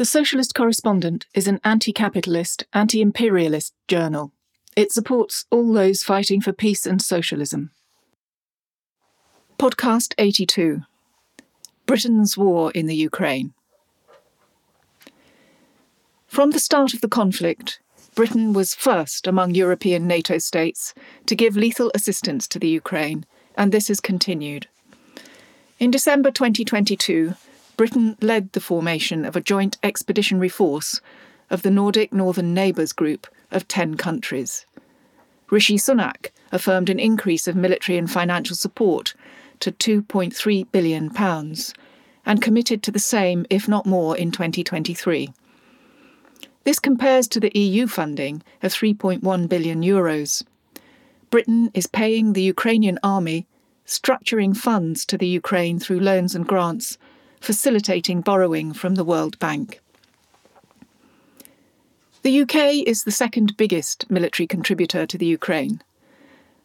The Socialist Correspondent is an anti capitalist, anti imperialist journal. It supports all those fighting for peace and socialism. Podcast 82 Britain's War in the Ukraine. From the start of the conflict, Britain was first among European NATO states to give lethal assistance to the Ukraine, and this has continued. In December 2022, Britain led the formation of a joint expeditionary force of the Nordic Northern Neighbours group of 10 countries. Rishi Sunak affirmed an increase of military and financial support to £2.3 billion and committed to the same, if not more, in 2023. This compares to the EU funding of 3.1 billion euros. Britain is paying the Ukrainian army, structuring funds to the Ukraine through loans and grants, facilitating borrowing from the World Bank. The UK is the second biggest military contributor to the Ukraine.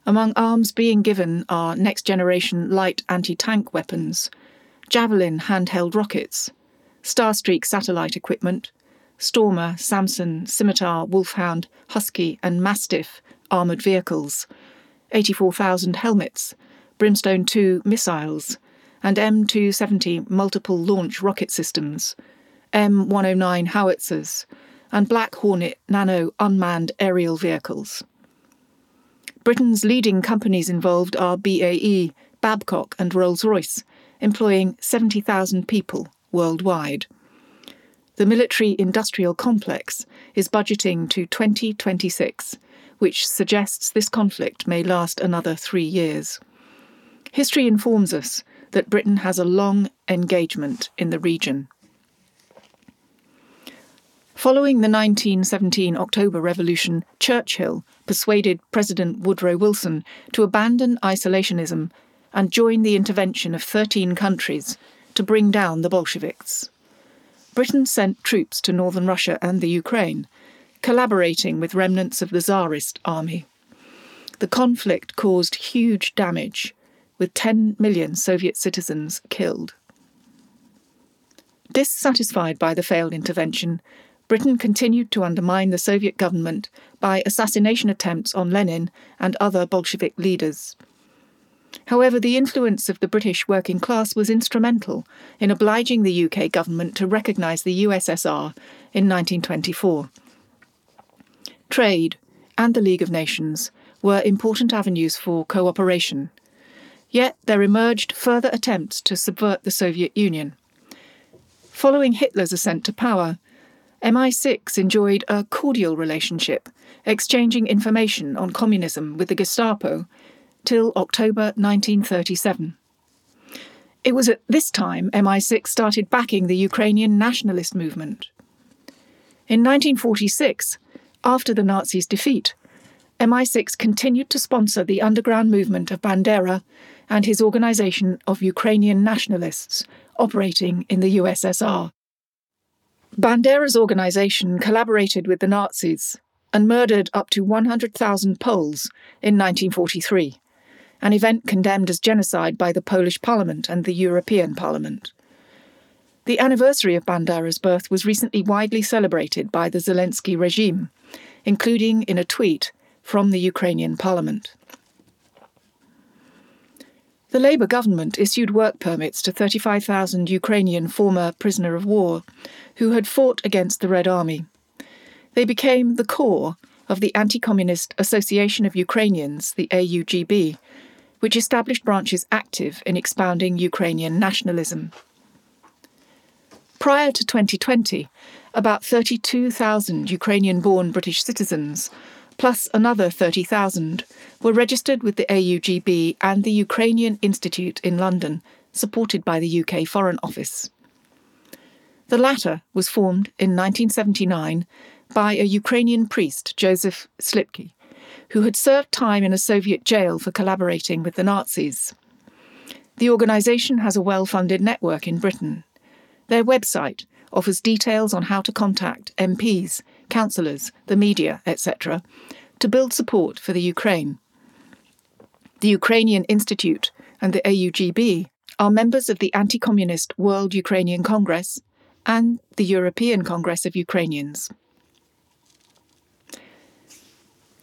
Among arms being given are next generation light anti tank weapons, Javelin handheld rockets, Starstreak satellite equipment, Stormer, Samson, Scimitar, Wolfhound, Husky, and Mastiff armoured vehicles, 84,000 helmets, Brimstone 2 missiles, and M270 multiple launch rocket systems, M109 howitzers, and Black Hornet nano unmanned aerial vehicles. Britain's leading companies involved are BAE, Babcock, and Rolls Royce, employing 70,000 people worldwide. The military industrial complex is budgeting to 2026, which suggests this conflict may last another three years. History informs us that Britain has a long engagement in the region. Following the 1917 October Revolution, Churchill persuaded President Woodrow Wilson to abandon isolationism and join the intervention of 13 countries to bring down the Bolsheviks. Britain sent troops to northern Russia and the Ukraine, collaborating with remnants of the Tsarist army. The conflict caused huge damage, with 10 million Soviet citizens killed. Dissatisfied by the failed intervention, Britain continued to undermine the Soviet government by assassination attempts on Lenin and other Bolshevik leaders. However, the influence of the British working class was instrumental in obliging the UK government to recognise the USSR in 1924. Trade and the League of Nations were important avenues for cooperation. Yet there emerged further attempts to subvert the Soviet Union. Following Hitler's ascent to power, MI6 enjoyed a cordial relationship, exchanging information on communism with the Gestapo till October 1937. It was at this time MI6 started backing the Ukrainian nationalist movement. In 1946, after the Nazis' defeat, MI6 continued to sponsor the underground movement of Bandera and his organization of Ukrainian nationalists operating in the USSR. Bandera's organization collaborated with the Nazis and murdered up to 100,000 Poles in 1943 an event condemned as genocide by the Polish Parliament and the European Parliament. The anniversary of Bandera's birth was recently widely celebrated by the Zelensky regime, including in a tweet from the Ukrainian Parliament. The Labour government issued work permits to 35,000 Ukrainian former prisoner of war who had fought against the Red Army. They became the core of the Anti Communist Association of Ukrainians, the AUGB, which established branches active in expounding Ukrainian nationalism. Prior to 2020, about 32,000 Ukrainian born British citizens, plus another 30,000, were registered with the AUGB and the Ukrainian Institute in London, supported by the UK Foreign Office. The latter was formed in 1979 by a Ukrainian priest, Joseph Slipky, who had served time in a Soviet jail for collaborating with the Nazis. The organisation has a well funded network in Britain. Their website offers details on how to contact MPs, councillors, the media, etc., to build support for the Ukraine. The Ukrainian Institute and the AUGB are members of the Anti Communist World Ukrainian Congress, and the European Congress of Ukrainians.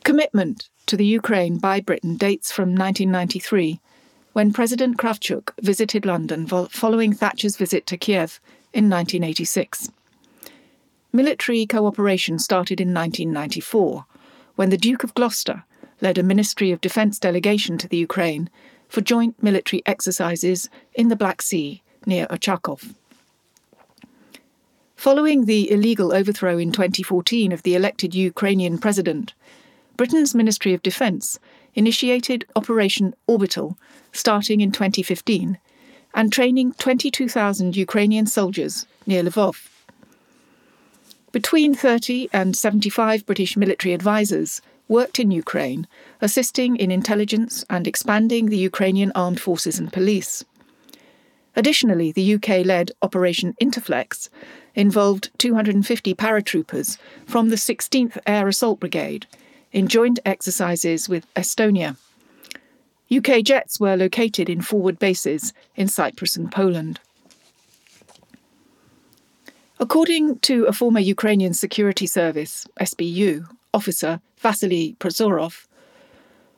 Commitment to the Ukraine by Britain dates from 1993, when President Kravchuk visited London following Thatcher's visit to Kiev in 1986. Military cooperation started in 1994, when the Duke of Gloucester led a Ministry of Defence delegation to the Ukraine for joint military exercises in the Black Sea near Ochakov. Following the illegal overthrow in 2014 of the elected Ukrainian president, Britain's Ministry of Defence initiated Operation Orbital starting in 2015 and training 22,000 Ukrainian soldiers near Lvov. Between 30 and 75 British military advisers worked in Ukraine, assisting in intelligence and expanding the Ukrainian armed forces and police. Additionally, the UK led Operation Interflex involved 250 paratroopers from the 16th Air Assault Brigade in joint exercises with Estonia. UK jets were located in forward bases in Cyprus and Poland. According to a former Ukrainian Security Service, SBU, officer Vasily Prozorov,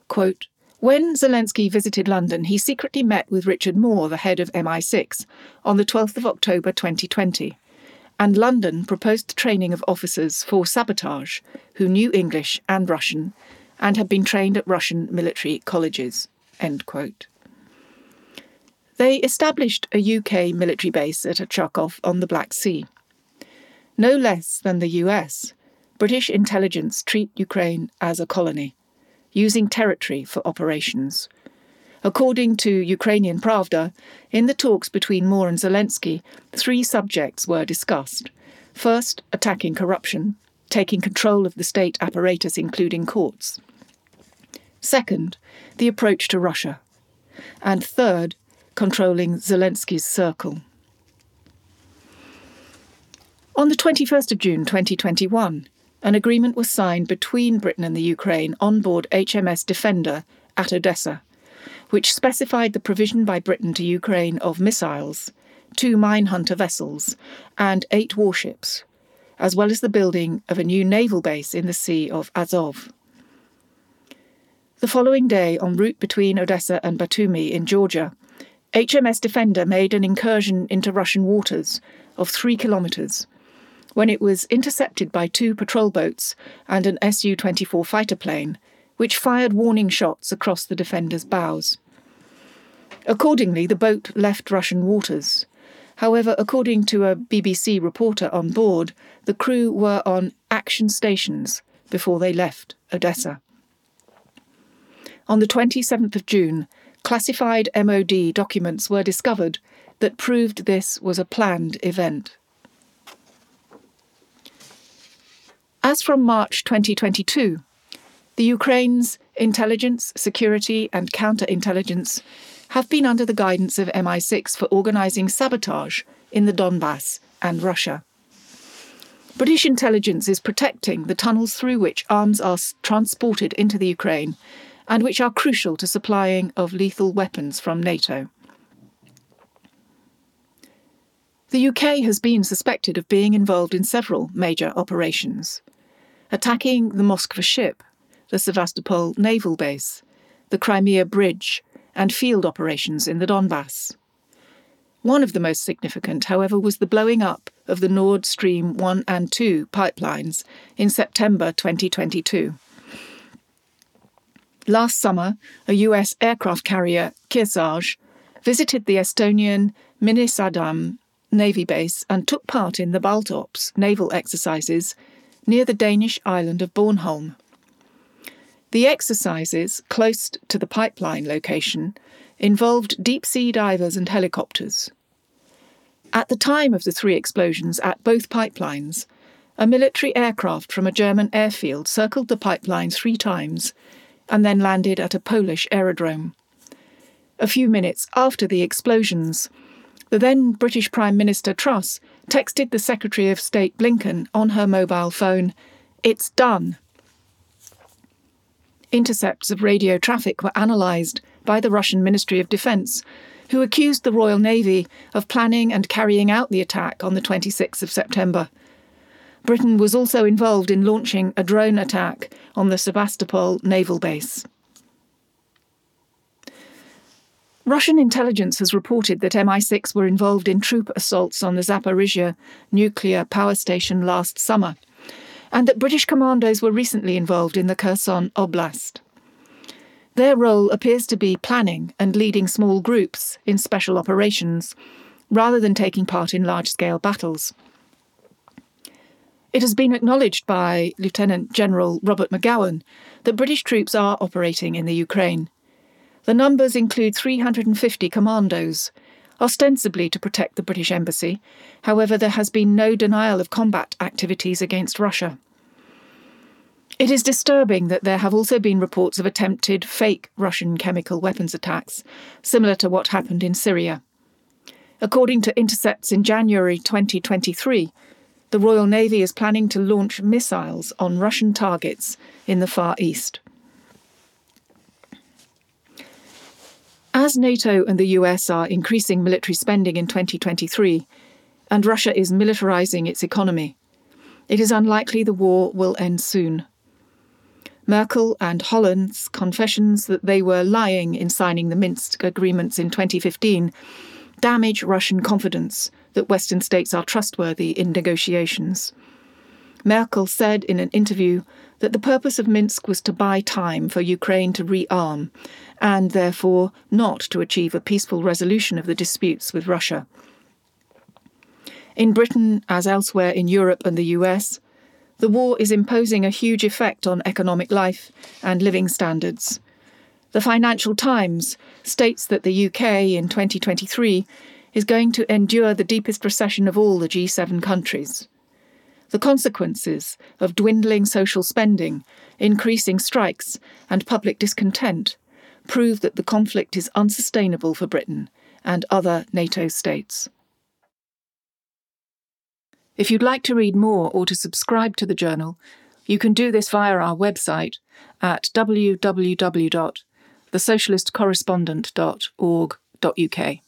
quote, when Zelensky visited London, he secretly met with Richard Moore, the head of MI6, on the 12th of October 2020 and London proposed the training of officers for sabotage who knew English and Russian and had been trained at Russian military colleges. They established a UK military base at Ochakov on the Black Sea. No less than the US, British intelligence treat Ukraine as a colony, using territory for operations. According to Ukrainian Pravda, in the talks between Moore and Zelensky, three subjects were discussed. First, attacking corruption, taking control of the state apparatus, including courts. Second, the approach to Russia. And third, controlling Zelensky's circle. On the 21st of June 2021, an agreement was signed between Britain and the Ukraine on board HMS Defender at Odessa which specified the provision by Britain to Ukraine of missiles, two mine hunter vessels, and eight warships, as well as the building of a new naval base in the Sea of Azov. The following day, en route between Odessa and Batumi in Georgia, HMS Defender made an incursion into Russian waters of three kilometres when it was intercepted by two patrol boats and an Su 24 fighter plane, which fired warning shots across the Defender's bows. Accordingly, the boat left Russian waters. However, according to a BBC reporter on board, the crew were on action stations before they left Odessa. On the 27th of June, classified MOD documents were discovered that proved this was a planned event. As from March 2022, the Ukraine's intelligence, security, and counterintelligence have been under the guidance of MI6 for organising sabotage in the Donbass and Russia. British intelligence is protecting the tunnels through which arms are transported into the Ukraine and which are crucial to supplying of lethal weapons from NATO. The UK has been suspected of being involved in several major operations attacking the Moskva ship, the Sevastopol naval base, the Crimea Bridge, and field operations in the Donbass. One of the most significant, however, was the blowing up of the Nord Stream 1 and 2 pipelines in September 2022. Last summer, a US aircraft carrier, Kearsarge, visited the Estonian Miinisadam Navy base and took part in the Baltops naval exercises near the Danish island of Bornholm. The exercises, close to the pipeline location, involved deep sea divers and helicopters. At the time of the three explosions at both pipelines, a military aircraft from a German airfield circled the pipeline three times and then landed at a Polish aerodrome. A few minutes after the explosions, the then British Prime Minister Truss texted the Secretary of State Blinken on her mobile phone, It's done intercepts of radio traffic were analysed by the Russian Ministry of Defence, who accused the Royal Navy of planning and carrying out the attack on the 26th of September. Britain was also involved in launching a drone attack on the Sebastopol naval base. Russian intelligence has reported that MI6 were involved in troop assaults on the Zaporizhia nuclear power station last summer, and that British commandos were recently involved in the Kherson Oblast. Their role appears to be planning and leading small groups in special operations, rather than taking part in large scale battles. It has been acknowledged by Lieutenant General Robert Magowan that British troops are operating in the Ukraine. The numbers include 350 commandos, ostensibly to protect the British Embassy. However, there has been no denial of combat activities against Russia. It is disturbing that there have also been reports of attempted fake Russian chemical weapons attacks, similar to what happened in Syria. According to intercepts in January 2023, the Royal Navy is planning to launch missiles on Russian targets in the Far East. As NATO and the US are increasing military spending in 2023, and Russia is militarizing its economy, it is unlikely the war will end soon. Merkel and Hollande's confessions that they were lying in signing the Minsk agreements in 2015 damage Russian confidence that Western states are trustworthy in negotiations. Merkel said in an interview that the purpose of Minsk was to buy time for Ukraine to rearm, and therefore not to achieve a peaceful resolution of the disputes with Russia. In Britain, as elsewhere in Europe and the US, the war is imposing a huge effect on economic life and living standards. The Financial Times states that the UK in 2023 is going to endure the deepest recession of all the G7 countries. The consequences of dwindling social spending, increasing strikes, and public discontent prove that the conflict is unsustainable for Britain and other NATO states. If you'd like to read more or to subscribe to the journal, you can do this via our website at www.thesocialistcorrespondent.org.uk.